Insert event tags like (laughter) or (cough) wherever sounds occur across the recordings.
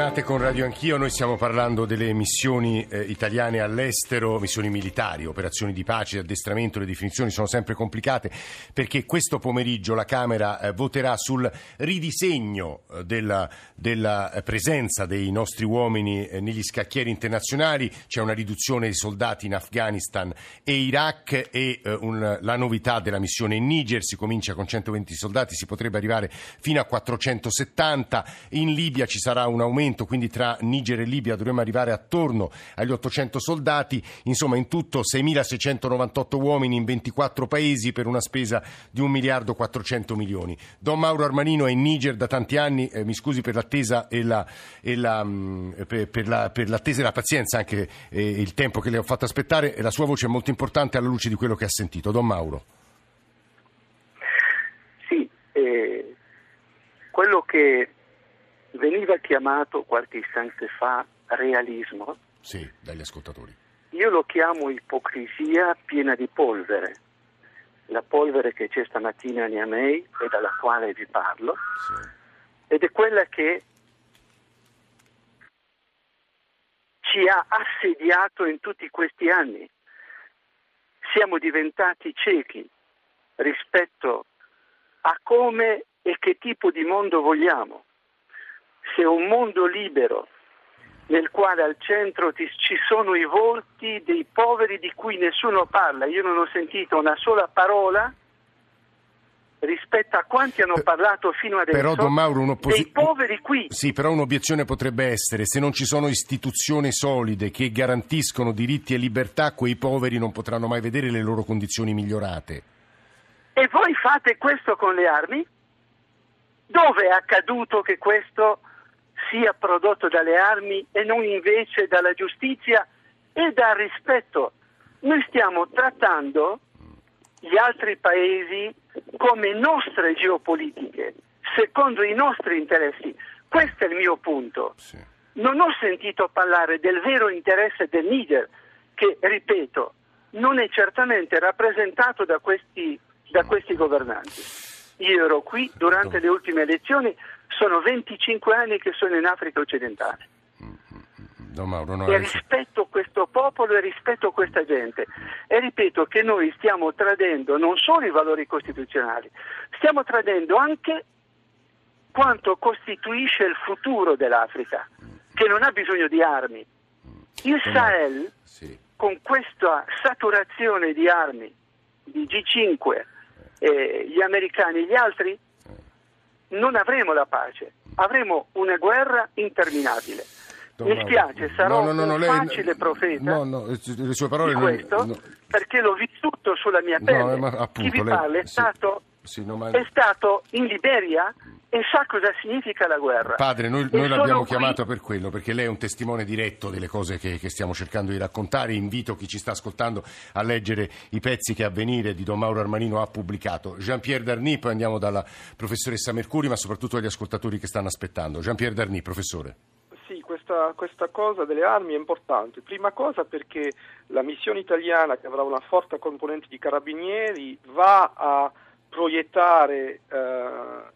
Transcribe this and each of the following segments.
Tornate con Radio Anch'io, noi stiamo parlando delle missioni eh, italiane all'estero, missioni militari, operazioni di pace, addestramento, le definizioni sono sempre complicate perché questo pomeriggio la Camera eh, voterà sul ridisegno eh, della, della, presenza dei nostri uomini eh, negli scacchieri internazionali, c'è una riduzione dei soldati in Afghanistan e Iraq e eh, un, la novità della missione in Niger, si comincia con 120 soldati, si potrebbe arrivare fino a 470, in Libia ci sarà un aumento, quindi tra Niger e Libia dovremmo arrivare attorno agli 800 soldati, insomma in tutto 6.698 uomini in 24 paesi per una spesa di 1 miliardo 400 milioni. Don Mauro Armanino è in Niger da tanti anni, eh, mi scusi per l'attesa e, la, e, la, mh, per, per, la, per l'attesa e la pazienza, anche eh, il tempo che le ho fatto aspettare, la sua voce è molto importante alla luce di quello che ha sentito. Don Mauro. Sì, eh, quello che veniva chiamato qualche istante fa realismo. Sì, dagli ascoltatori. Io lo chiamo ipocrisia piena di polvere. La polvere che c'è stamattina a Niamey e dalla quale vi parlo, sì. ed è quella che ci ha assediato in tutti questi anni. Siamo diventati ciechi rispetto a come e che tipo di mondo vogliamo se un mondo libero nel quale al centro ti, ci sono i volti dei poveri di cui nessuno parla, io non ho sentito una sola parola rispetto a quanti hanno parlato fino adesso però, Don Mauro, dei poveri qui. Sì, però un'obiezione potrebbe essere se non ci sono istituzioni solide che garantiscono diritti e libertà, quei poveri non potranno mai vedere le loro condizioni migliorate. E voi fate questo con le armi? Dove è accaduto che questo sia prodotto dalle armi e non invece dalla giustizia e dal rispetto. Noi stiamo trattando gli altri paesi come nostre geopolitiche, secondo i nostri interessi. Questo è il mio punto. Sì. Non ho sentito parlare del vero interesse del Niger, che, ripeto, non è certamente rappresentato da questi, da questi governanti. Io ero qui durante le ultime elezioni sono 25 anni che sono in Africa occidentale. Mauro, no, e rispetto questo popolo e rispetto questa gente. E ripeto che noi stiamo tradendo non solo i valori costituzionali, stiamo tradendo anche quanto costituisce il futuro dell'Africa, che non ha bisogno di armi. Il Sahel, sì. con questa saturazione di armi, di G5, eh, gli americani e gli altri, non avremo la pace, avremo una guerra interminabile. Mi spiace, sarò no, no, no, un lei, facile profeta no, no, le sue parole di questo, no. perché l'ho vissuto sulla mia pelle. No, appunto, Chi vi parla lei, è, sì, stato, sì, no, ma... è stato in Liberia e sa cosa significa la guerra. Padre, noi, noi l'abbiamo qui... chiamata per quello, perché lei è un testimone diretto delle cose che, che, stiamo cercando di raccontare. Invito chi ci sta ascoltando a leggere i pezzi che a venire di Don Mauro Armanino ha pubblicato. Jean-Pierre Darny, poi andiamo dalla professoressa Mercuri, ma soprattutto agli ascoltatori che stanno aspettando. Jean-Pierre Darny, professore questa, questa, cosa delle armi è importante. Prima cosa perché la missione italiana, che avrà una forte componente di carabinieri, va a proiettare eh,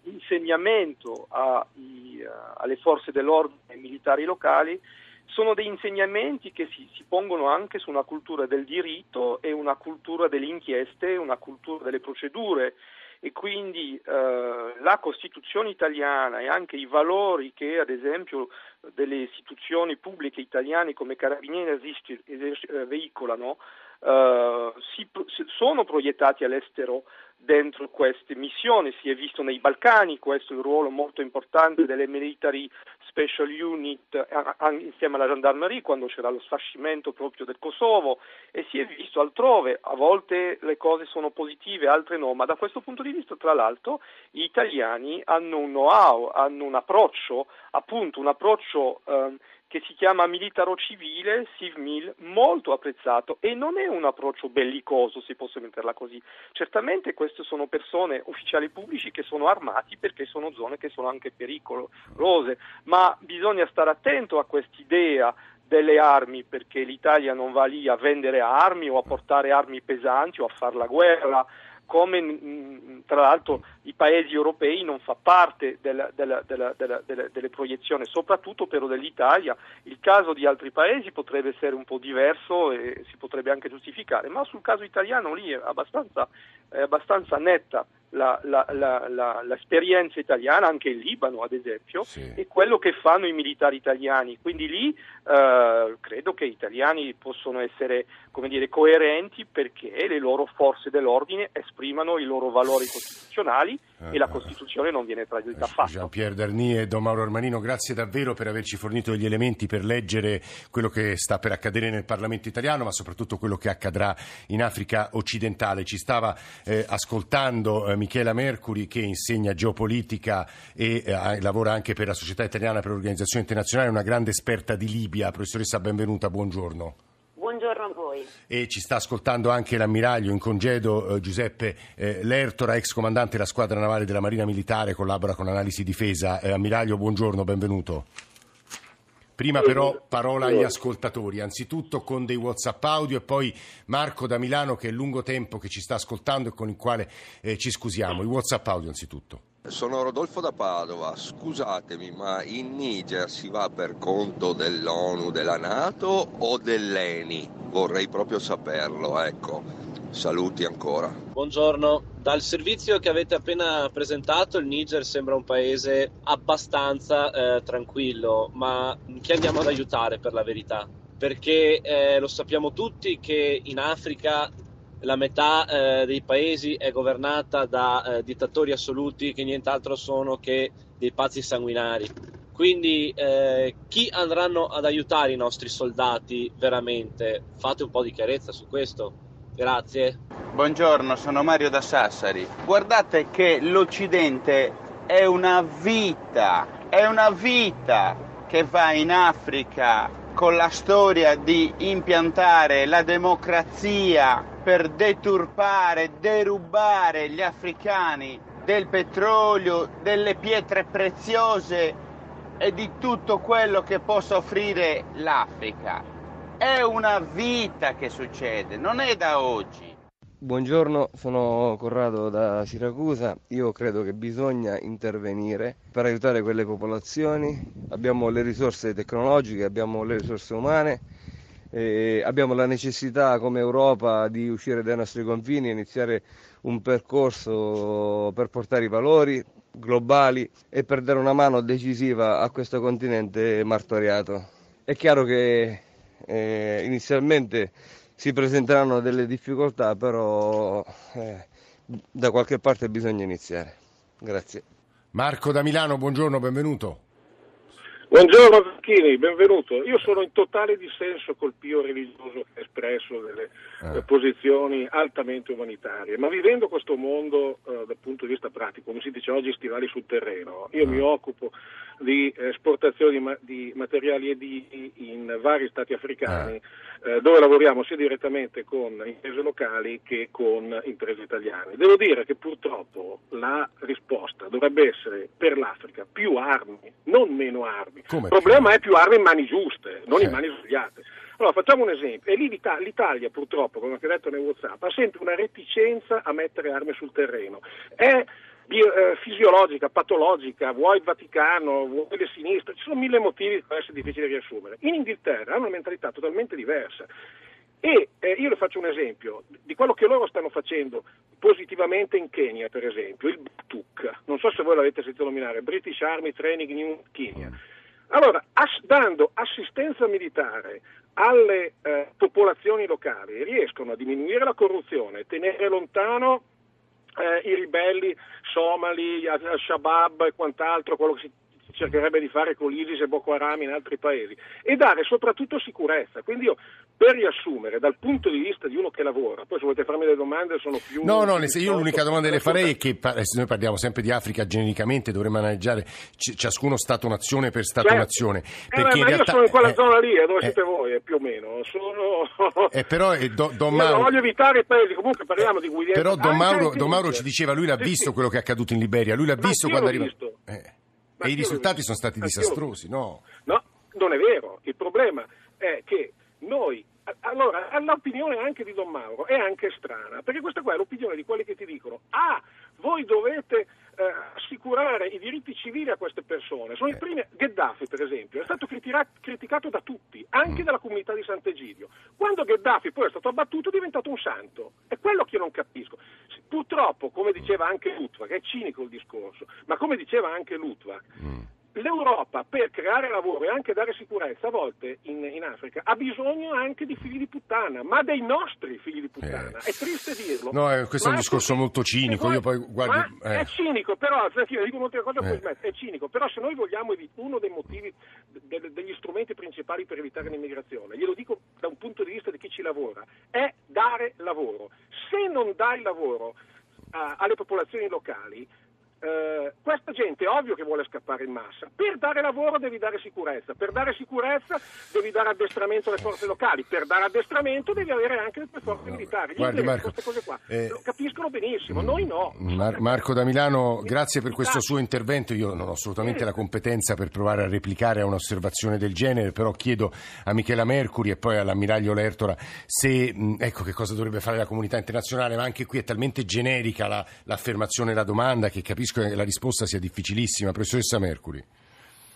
insegnamento ai, uh, alle forze dell'ordine e militari locali. Sono degli insegnamenti che si, si, pongono anche su una cultura del diritto e una cultura delle inchieste, una cultura delle procedure. E quindi eh, la Costituzione italiana e anche i valori che ad esempio delle istituzioni pubbliche italiane come Carabinieri esisti, es, eh, veicolano eh, si, sono proiettati all'estero dentro queste missioni. Si è visto nei Balcani, questo è il ruolo molto importante delle military special unit insieme alla gendarmerie quando c'era lo sfascimento proprio del Kosovo e si è visto altrove, a volte le cose sono positive, altre no, ma da questo punto di vista tra l'altro gli italiani hanno un know-how, hanno un approccio, appunto un approccio eh, che si chiama militaro civile, CivMil, molto apprezzato e non è un approccio bellicoso, se posso metterla così. Certamente queste sono persone, ufficiali pubblici, che sono armati perché sono zone che sono anche pericolose, ma bisogna stare attento a quest'idea delle armi perché l'Italia non va lì a vendere armi o a portare armi pesanti o a fare la guerra come tra l'altro i paesi europei non fa parte della, della, della, delle proiezioni, soprattutto però dell'Italia. Il caso di altri paesi potrebbe essere un po' diverso e si potrebbe anche giustificare, ma sul caso italiano lì è abbastanza, è abbastanza netta la, la, la, l'esperienza italiana, anche in Libano ad esempio, sì. e quello che fanno i militari italiani. Quindi lì eh, credo che gli italiani possono essere come dire, coerenti perché le loro forze dell'ordine esprimano i loro valori costituzionali e la Costituzione non viene tradita affatto. Jean-Pierre Darny e Don Mauro Armanino, grazie davvero per averci fornito degli elementi per leggere quello che sta per accadere nel Parlamento italiano, ma soprattutto quello che accadrà in Africa occidentale. Ci stava eh, ascoltando eh, Michela Mercuri che insegna geopolitica e eh, lavora anche per la Società Italiana per l'Organizzazione Internazionale, una grande esperta di Libia. Professoressa, benvenuta, buongiorno. Voi. E ci sta ascoltando anche l'ammiraglio in congedo eh, Giuseppe eh, Lertora, ex comandante della squadra navale della Marina Militare, collabora con Analisi Difesa. Eh, ammiraglio, buongiorno, benvenuto. Prima però parola agli ascoltatori, anzitutto con dei WhatsApp audio e poi Marco da Milano che è lungo tempo che ci sta ascoltando e con il quale eh, ci scusiamo. I WhatsApp audio anzitutto. Sono Rodolfo da Padova, scusatemi, ma in Niger si va per conto dell'ONU, della Nato o dell'ENI? Vorrei proprio saperlo, ecco. Saluti ancora. Buongiorno, dal servizio che avete appena presentato il Niger sembra un paese abbastanza eh, tranquillo, ma chi andiamo ad aiutare per la verità? Perché eh, lo sappiamo tutti che in Africa la metà eh, dei paesi è governata da eh, dittatori assoluti che nient'altro sono che dei pazzi sanguinari. Quindi eh, chi andranno ad aiutare i nostri soldati veramente? Fate un po' di chiarezza su questo. Grazie. Buongiorno, sono Mario da Sassari. Guardate che l'Occidente è una vita, è una vita che va in Africa con la storia di impiantare la democrazia per deturpare, derubare gli africani del petrolio, delle pietre preziose e di tutto quello che possa offrire l'Africa. È una vita che succede, non è da oggi. Buongiorno, sono Corrado da Siracusa. Io credo che bisogna intervenire per aiutare quelle popolazioni. Abbiamo le risorse tecnologiche, abbiamo le risorse umane abbiamo la necessità come Europa di uscire dai nostri confini e iniziare un percorso per portare i valori globali e per dare una mano decisiva a questo continente martoriato. È chiaro che eh, inizialmente si presenteranno delle difficoltà, però eh, da qualche parte bisogna iniziare. Grazie. Marco da Milano, buongiorno, benvenuto. Buongiorno Zacchini, benvenuto. Io sono in totale dissenso col pio religioso che ha espresso delle eh. posizioni altamente umanitarie, ma vivendo questo mondo eh, dal punto di vista pratico, come si dice oggi stivali sul terreno, io eh. mi occupo di esportazione di, di materiali edili in vari stati africani eh. eh, dove lavoriamo sia direttamente con imprese locali che con imprese italiane. Devo dire che purtroppo la risposta dovrebbe essere per l'Africa più armi, non meno armi. Come? Il problema è più armi in mani giuste, non sì. in mani sbagliate. Allora, facciamo un esempio. E lì l'Italia, purtroppo, come ho detto nel WhatsApp, ha sempre una reticenza a mettere armi sul terreno. È bio, eh, fisiologica, patologica, vuoi il Vaticano, vuoi le sinistre, ci sono mille motivi può essere difficile riassumere. In Inghilterra hanno una mentalità totalmente diversa. E eh, io le faccio un esempio di quello che loro stanno facendo positivamente in Kenya, per esempio, il BTUC. Non so se voi l'avete sentito nominare, British Army Training in Kenya. Allora, ass- dando assistenza militare alle eh, popolazioni locali riescono a diminuire la corruzione, tenere lontano eh, i ribelli somali, al-Shabaab e quant'altro, quello che si cercherebbe di fare con l'ISIS e Boko Haram in altri paesi e dare soprattutto sicurezza. Quindi io per riassumere dal punto di vista di uno che lavora, poi se volete farmi delle domande sono più... No, no, io l'unica domanda che le farei è che noi parliamo sempre di Africa genericamente, dovremmo maneggiare c- ciascuno Stato-nazione per Stato-nazione. Eh, perché in realtà, io sono in quella eh, zona lì, dove eh, siete voi, più o meno. Sono... Eh, però eh, do, Don (laughs) Mauro... voglio evitare i paesi, comunque parliamo di Guidiano. Però Don Mauro, Don Mauro, ci diceva, lui l'ha visto quello che è accaduto in Liberia, lui l'ha visto quando arriva... Eh. E i risultati sono stati disastrosi, no? No, non è vero. Il problema è che noi allora, l'opinione anche di Don Mauro è anche strana, perché questa qua è l'opinione di quelli che ti dicono, ah, voi dovete eh, assicurare i diritti civili a queste persone. Sono i primi, Gheddafi per esempio, è stato criticato da tutti, anche mm. dalla comunità di Sant'Egidio. Quando Gheddafi poi è stato abbattuto è diventato un santo, è quello che io non capisco. Purtroppo, come diceva anche Lutvak, è cinico il discorso, ma come diceva anche Lutvak, mm l'Europa per creare lavoro e anche dare sicurezza a volte in, in, Africa ha bisogno anche di figli di puttana, ma dei nostri figli di puttana. Eh. È triste dirlo. No, eh, questo è un discorso molto cinico. Io poi guardi, eh. È cinico, però, poi eh. è cinico, però se noi vogliamo uno dei motivi de, degli strumenti principali per evitare l'immigrazione, glielo dico da un punto di vista di chi ci lavora, è dare lavoro. Se non dai lavoro a, alle popolazioni locali, eh, questa gente è ovvio che vuole scappare in massa. Per dare lavoro devi dare sicurezza, per dare sicurezza devi dare addestramento alle forze locali, per dare addestramento devi avere anche le tue forze militari. Gli Guardi, inglesi, Marco, queste cose qua eh, lo capiscono benissimo, noi no. Mar- Marco da Milano, grazie per questo suo intervento. Io non ho assolutamente la competenza per provare a replicare a un'osservazione del genere, però chiedo a Michela Mercuri e poi all'ammiraglio Lertora se, ecco, che cosa dovrebbe fare la comunità internazionale, ma anche qui è talmente generica la, l'affermazione e la domanda che capisco capisco che la risposta sia difficilissima. Professoressa Mercuri.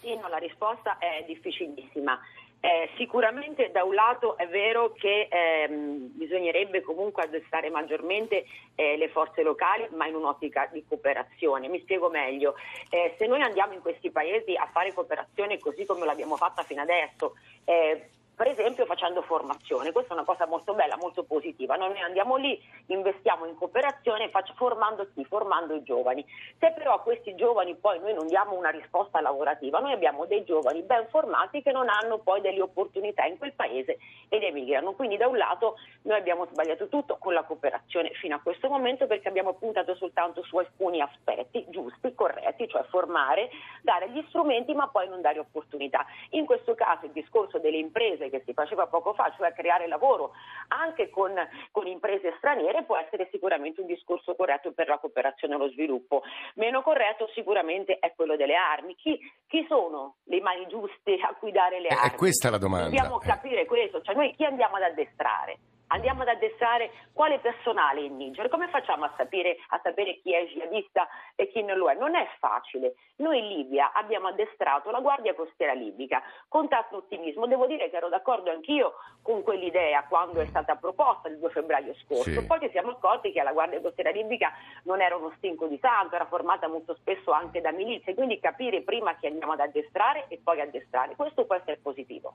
Sì, no, la risposta è difficilissima. Eh, sicuramente da un lato è vero che ehm, bisognerebbe comunque addestrare maggiormente eh, le forze locali, ma in un'ottica di cooperazione. Mi spiego meglio. Eh, se noi andiamo in questi paesi a fare cooperazione così come l'abbiamo fatta fino adesso, eh, per esempio facendo formazione. Questa è una cosa molto bella, molto positiva. Noi andiamo lì, investiamo in cooperazione, faccio, formando chi? Formando i giovani. Se però a questi giovani poi noi non diamo una risposta lavorativa, noi abbiamo dei giovani ben formati che non hanno poi delle opportunità in quel paese ed emigrano. Quindi da un lato noi abbiamo sbagliato tutto con la cooperazione fino a questo momento perché abbiamo puntato soltanto su alcuni aspetti giusti, corretti, cioè formare, dare gli strumenti ma poi non dare opportunità. In questo caso il discorso delle imprese che si faceva poco fa, cioè creare lavoro anche con, con imprese straniere, può essere sicuramente un discorso corretto per la cooperazione e lo sviluppo. Meno corretto sicuramente è quello delle armi. Chi, chi sono le mani giuste a cui dare le eh, armi? È questa la domanda. Dobbiamo capire questo, cioè noi chi andiamo ad addestrare? Andiamo ad addestrare quale personale in Niger, come facciamo a sapere, a sapere, chi è jihadista e chi non lo è? Non è facile. Noi in Libia abbiamo addestrato la Guardia Costiera libica con tanto ottimismo. Devo dire che ero d'accordo anch'io con quell'idea quando è stata proposta il 2 febbraio scorso. Sì. Poi ci siamo accorti che la Guardia Costiera libica non era uno stinco di santo, era formata molto spesso anche da milizie, quindi capire prima chi andiamo ad addestrare e poi addestrare. Questo può essere positivo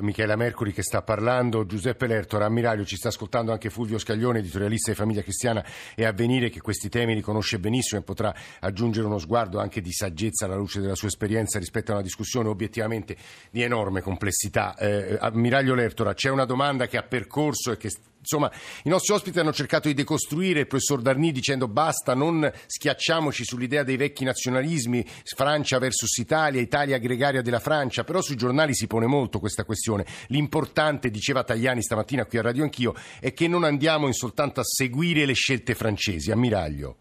Michela Mercuri che sta parlando, Giuseppe Lertora, ammiraglio, ci sta ascoltando anche Fulvio Scaglione, editorialista di Famiglia Cristiana e Avvenire che questi temi li conosce benissimo e potrà aggiungere uno sguardo anche di saggezza alla luce della sua esperienza rispetto a una discussione obiettivamente di enorme complessità. Eh, ammiraglio Lertora, c'è una domanda che ha percorso e che insomma, i nostri ospiti hanno cercato di decostruire il professor Darni dicendo basta, non schiacciamoci sull'idea dei vecchi nazionalismi, Francia versus Italia, Italia gregaria della Francia, però sui giornali si pone molto questa questione. L'importante, diceva Tajani stamattina qui a Radio Anch'io, è che non andiamo in soltanto a seguire le scelte francesi. Ammiraglio.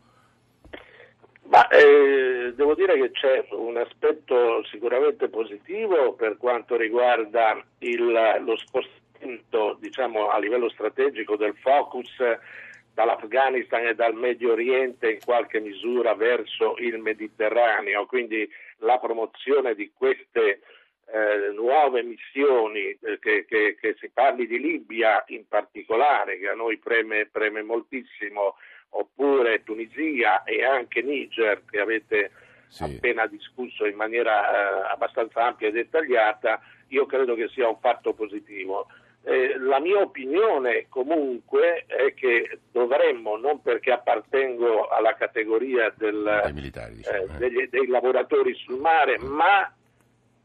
Ma, eh, devo dire che c'è un aspetto sicuramente positivo per quanto riguarda il, lo spostamento diciamo, a livello strategico del focus dall'Afghanistan e dal Medio Oriente in qualche misura verso il Mediterraneo, quindi la promozione di queste eh, nuove missioni, eh, che, che, che, si parli di Libia in particolare, che a noi preme, preme moltissimo, oppure Tunisia e anche Niger, che avete sì. appena discusso in maniera eh, abbastanza ampia e dettagliata, io credo che sia un fatto positivo. Eh, la mia opinione comunque è che dovremmo, non perché appartengo alla categoria del, militari, diciamo, eh, degli, dei lavoratori sul mare, mm. ma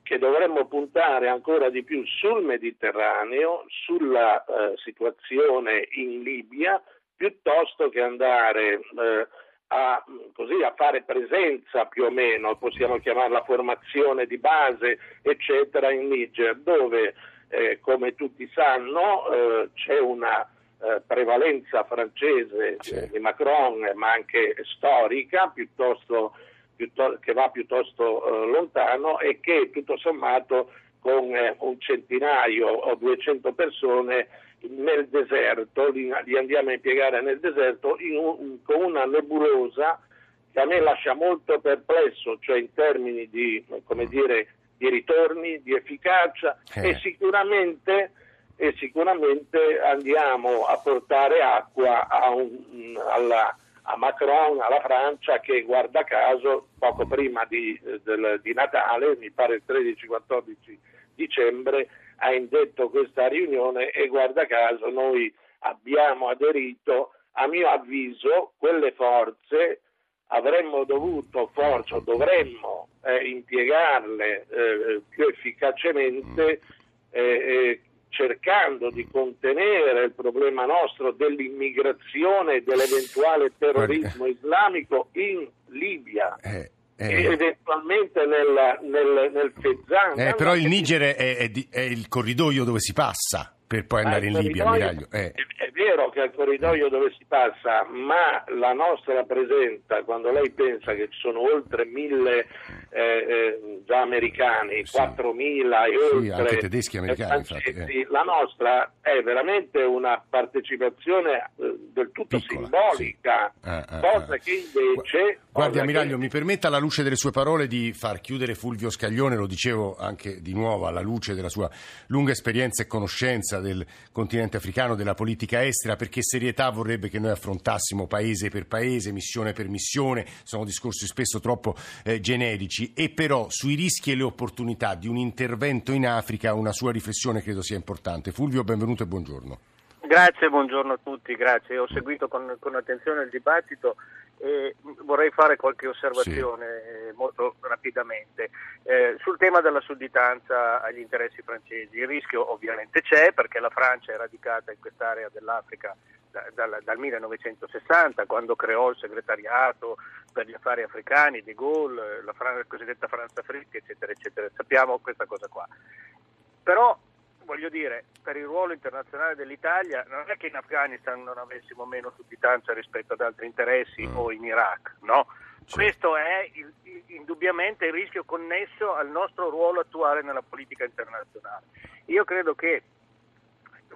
che dovremmo puntare ancora di più sul Mediterraneo, sulla eh, situazione in Libia, piuttosto che andare eh, a, così, a, fare presenza più o meno, possiamo chiamarla formazione di base, eccetera, in Niger, dove eh, come tutti sanno eh, c'è una eh, prevalenza francese sì. di Macron, ma anche storica, piuttosto, piuttosto, che va piuttosto eh, lontano e che tutto sommato con eh, un centinaio o 200 persone nel deserto, li, li andiamo a impiegare nel deserto un, con una nebulosa che a me lascia molto perplesso, cioè in termini di, dire, di ritorni, di efficacia eh. e, sicuramente, e, sicuramente, andiamo a portare acqua a, un, alla, a, Macron, alla Francia che guarda caso poco prima di, del, di Natale, mi pare il 13-14 dicembre, ha indetto questa riunione e guarda caso noi abbiamo aderito, a mio avviso, quelle forze avremmo dovuto, forse o dovremmo eh, impiegarle eh, più efficacemente eh, eh cercando di contenere il problema nostro dell'immigrazione e dell'eventuale terrorismo islamico in Libia. Eh, eh. eventualmente nel, nel, nel Fezzan. Eh, però il Niger è, è, è, il corridoio dove si passa per poi andare in Libia, ammiraglio. Eh. È, vero che è il corridoio dove si passa, ma la nostra presenza, quando lei pensa che ci sono oltre mille eh, eh, già americani, sì. 4.000 e sì, oltre anche tedeschi americani, francesi, infatti, eh. la nostra è veramente una partecipazione eh, del tutto Piccola, simbolica, sì. ah, ah, cosa ah. che invece... Guardi Ammiraglio, che... mi permetta alla luce delle sue parole di far chiudere Fulvio Scaglione, lo dicevo anche di nuovo alla luce della sua lunga esperienza e conoscenza del continente africano, della politica estera, perché serietà vorrebbe che noi affrontassimo paese per paese, missione per missione, sono discorsi spesso troppo eh, generici, e però sui rischi e le opportunità di un intervento in Africa una sua riflessione credo sia importante. Fulvio, benvenuto e buongiorno. Grazie, buongiorno a tutti, grazie. Ho seguito con, con attenzione il dibattito e vorrei fare qualche osservazione sì. Eh, molto rapidamente. Eh, sul tema della sudditanza agli interessi francesi, il rischio ovviamente c'è perché la Francia è radicata in quest'area dell'Africa da, dal, dal 1960, quando creò il segretariato per gli affari africani, De Gaulle, la, la cosiddetta Franza Frick, eccetera, eccetera. Sappiamo questa cosa qua. Però voglio dire, per il ruolo internazionale dell'Italia non è che in Afghanistan non avessimo meno sudditanza rispetto ad altri interessi mm. o in Iraq, no? Sì. Questo è il, indubbiamente il rischio connesso al nostro ruolo attuale nella politica internazionale. Io credo che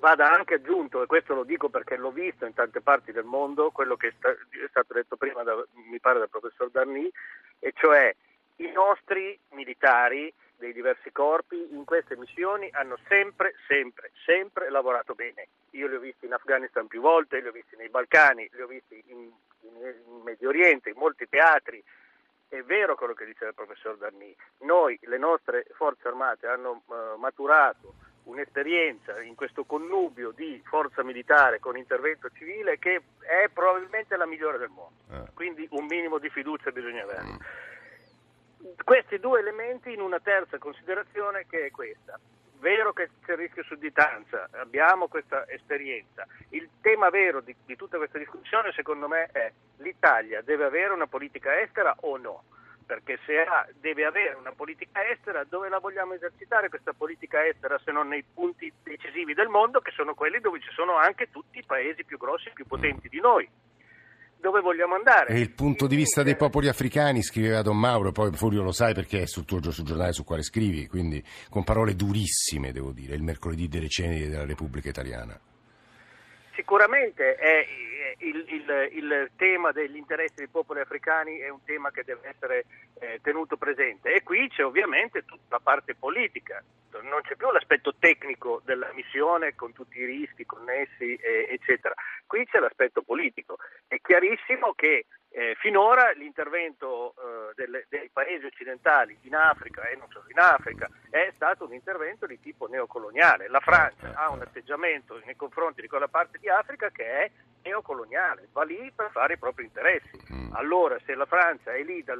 vada anche aggiunto, e questo lo dico perché l'ho visto in tante parti del mondo, quello che è, sta, è stato detto prima, da, mi pare dal professor Darni, e cioè i nostri militari dei diversi corpi in queste missioni hanno sempre, sempre, sempre lavorato bene. Io li ho visti in Afghanistan più volte, li ho visti nei Balcani, li ho visti in, in, in Medio Oriente, in molti teatri. È vero quello che dice il professor Danni. Noi, le nostre forze armate, hanno uh, maturato un'esperienza in questo connubio di forza militare con intervento civile che è probabilmente la migliore del mondo. Eh. Quindi un minimo di fiducia bisogna avere. Questi due elementi in una terza considerazione che è questa. Vero che c'è il rischio sudditanza, abbiamo questa esperienza. Il tema vero di, di tutta questa discussione secondo me è l'Italia deve avere una politica estera o no? perché se ha, deve avere una politica estera, dove la vogliamo esercitare questa politica estera se non nei punti decisivi del mondo, che sono quelli dove ci sono anche tutti i paesi più grossi e più potenti di noi? Dove vogliamo andare. E il punto di vista dei popoli africani, scriveva Don Mauro, poi Furio lo sai perché è sul tuo sul giornale sul quale scrivi, quindi con parole durissime, devo dire, il mercoledì delle ceneri della Repubblica Italiana. Sicuramente è il, il, il, tema degli interessi dei popoli africani è un tema che deve essere eh, tenuto presente e qui c'è ovviamente tutta la parte politica, non c'è più l'aspetto tecnico della missione con tutti i rischi connessi eh, eccetera, qui c'è l'aspetto politico. È chiarissimo che eh, finora l'intervento eh, delle, dei paesi occidentali in Africa e non solo in Africa è stato un intervento di tipo neocoloniale. La Francia ha un atteggiamento nei confronti di quella parte di Africa che è neocoloniale, va lì per fare i propri interessi. Mm. Allora, se la Francia è lì da,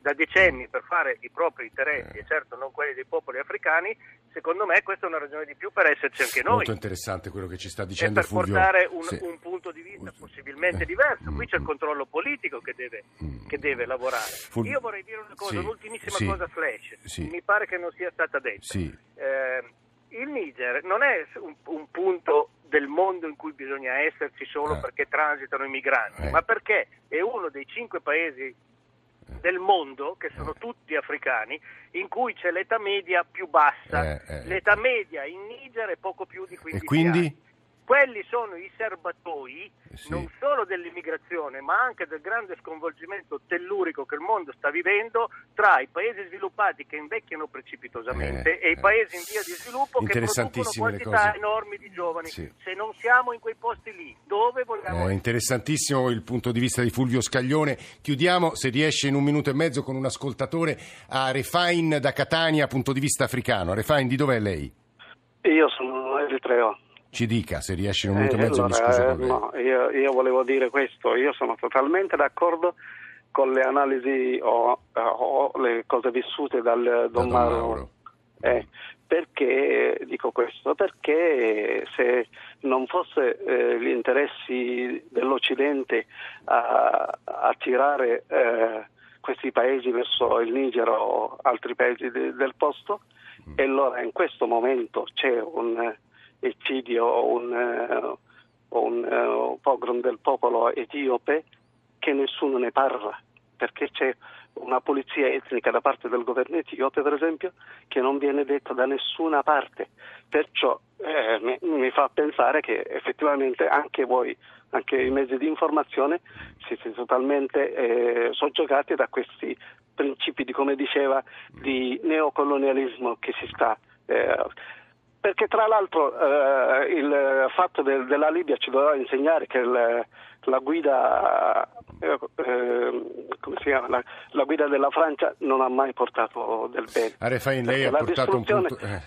da decenni per fare i propri interessi, e certo non quelli dei popoli africani, secondo me questa è una ragione di più per esserci anche noi. Molto interessante quello che ci sta dicendo e per Fulvio. portare un, sì. un, punto di vista possibilmente eh. diverso. Qui c'è il controllo politico che deve, mm. che deve lavorare. Fulvio. Io vorrei dire una cosa, sì. un'ultimissima sì. cosa flash, mi pare che non sia stata detta. Eh, il Niger non è un, un punto del mondo in cui bisogna esserci solo eh. perché transitano i migranti, eh. ma perché è uno dei cinque paesi del mondo, che sono tutti africani, in cui c'è l'età media più bassa. Eh, eh. L'età media in Niger è poco più di 15 E quindi? anni. Quelli sono i serbatoi Sì. non solo dell'immigrazione, ma anche del grande sconvolgimento tellurico che il mondo sta vivendo tra i paesi sviluppati che invecchiano precipitosamente Eh, e i eh. paesi in via di sviluppo che producono quantità enormi di giovani. Sì. Se non siamo in quei posti lì, dove vogliamo È interessantissimo il punto di vista di Fulvio Scaglione. Chiudiamo, se riesce, in un minuto e mezzo con un ascoltatore a Refain da Catania, punto di vista africano. Refain, di dov'è lei? Io sono eritreo. Ci dica, se riesce in un minuto e Eh, mezzo, mi allora, scuso eh, con lei. no, io, io volevo dire questo, io sono totalmente d'accordo con le analisi o, o le cose vissute dal Da Don Don Mauro. Eh, perché dico questo? Perché se non fosse eh, gli interessi dell'Occidente a, a tirare eh, questi paesi verso il Niger o altri paesi de- del posto, e allora in questo momento c'è un eh, eccidio o un, eh, un eh, pogrom del popolo etiope che nessuno ne parla, perché c'è una polizia etnica da parte del governo etiope, per esempio, che non viene detta da nessuna parte. Perciò eh, mi, mi fa pensare che effettivamente anche voi, anche i mezzi di informazione, siete totalmente eh, soggiogati da questi principi di, come diceva, di neocolonialismo che si sta. eh, perché tra l'altro eh, il fatto del- della Libia ci doveva insegnare che il- la guida eh, eh, come si chiama? La, la guida della Francia non ha mai portato del bene. A Refain, lei ha portato un punto... eh.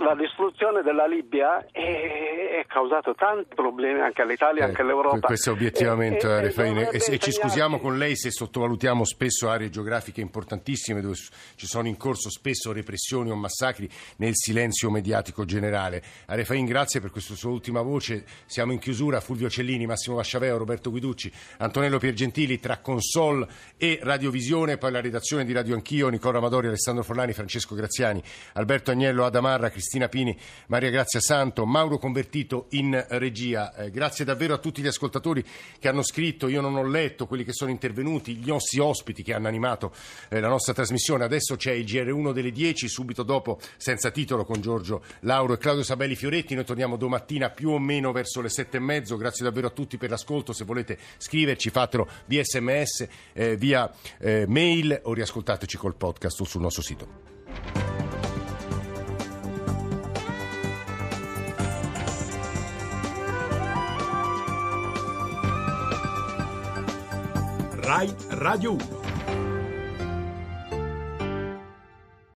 La distruzione della Libia è, è causato tanti problemi anche all'Italia, anche all'Europa. Eh, Questo obiettivamente, E- e- e dovrebbe E, e ci scusiamo con lei se sottovalutiamo spesso aree geografiche importantissime dove ci sono in corso spesso repressioni o massacri nel silenzio mediatico generale. A Refain, grazie per questa sua ultima voce. Siamo in chiusura. Fulvio Cellini, Massimo Vasciaveo, Roberto Guiducci, Antonello Piergentili tra Consol e Radiovisione, poi la redazione di Radio Anch'io, Nicola Amadori, Alessandro Forlani, Francesco Graziani, Alberto Agnello, Adamarra, Cristina Pini, Maria Grazia Santo, Mauro Convertito in regia. Eh, grazie davvero a tutti gli ascoltatori che hanno scritto, io non ho letto quelli che sono intervenuti, gli ossi ospiti che hanno animato eh, la nostra trasmissione. Adesso c'è il GR1 delle 10, subito dopo senza titolo con Giorgio Lauro e Claudio Sabelli Fioretti. Noi torniamo domattina più o meno verso le sette e mezzo. Grazie davvero a tutti per l'ascolto. Se volete scriverci fatelo via sms, eh, via eh, mail o riascoltateci col podcast o sul nostro sito. Rai Radio 1.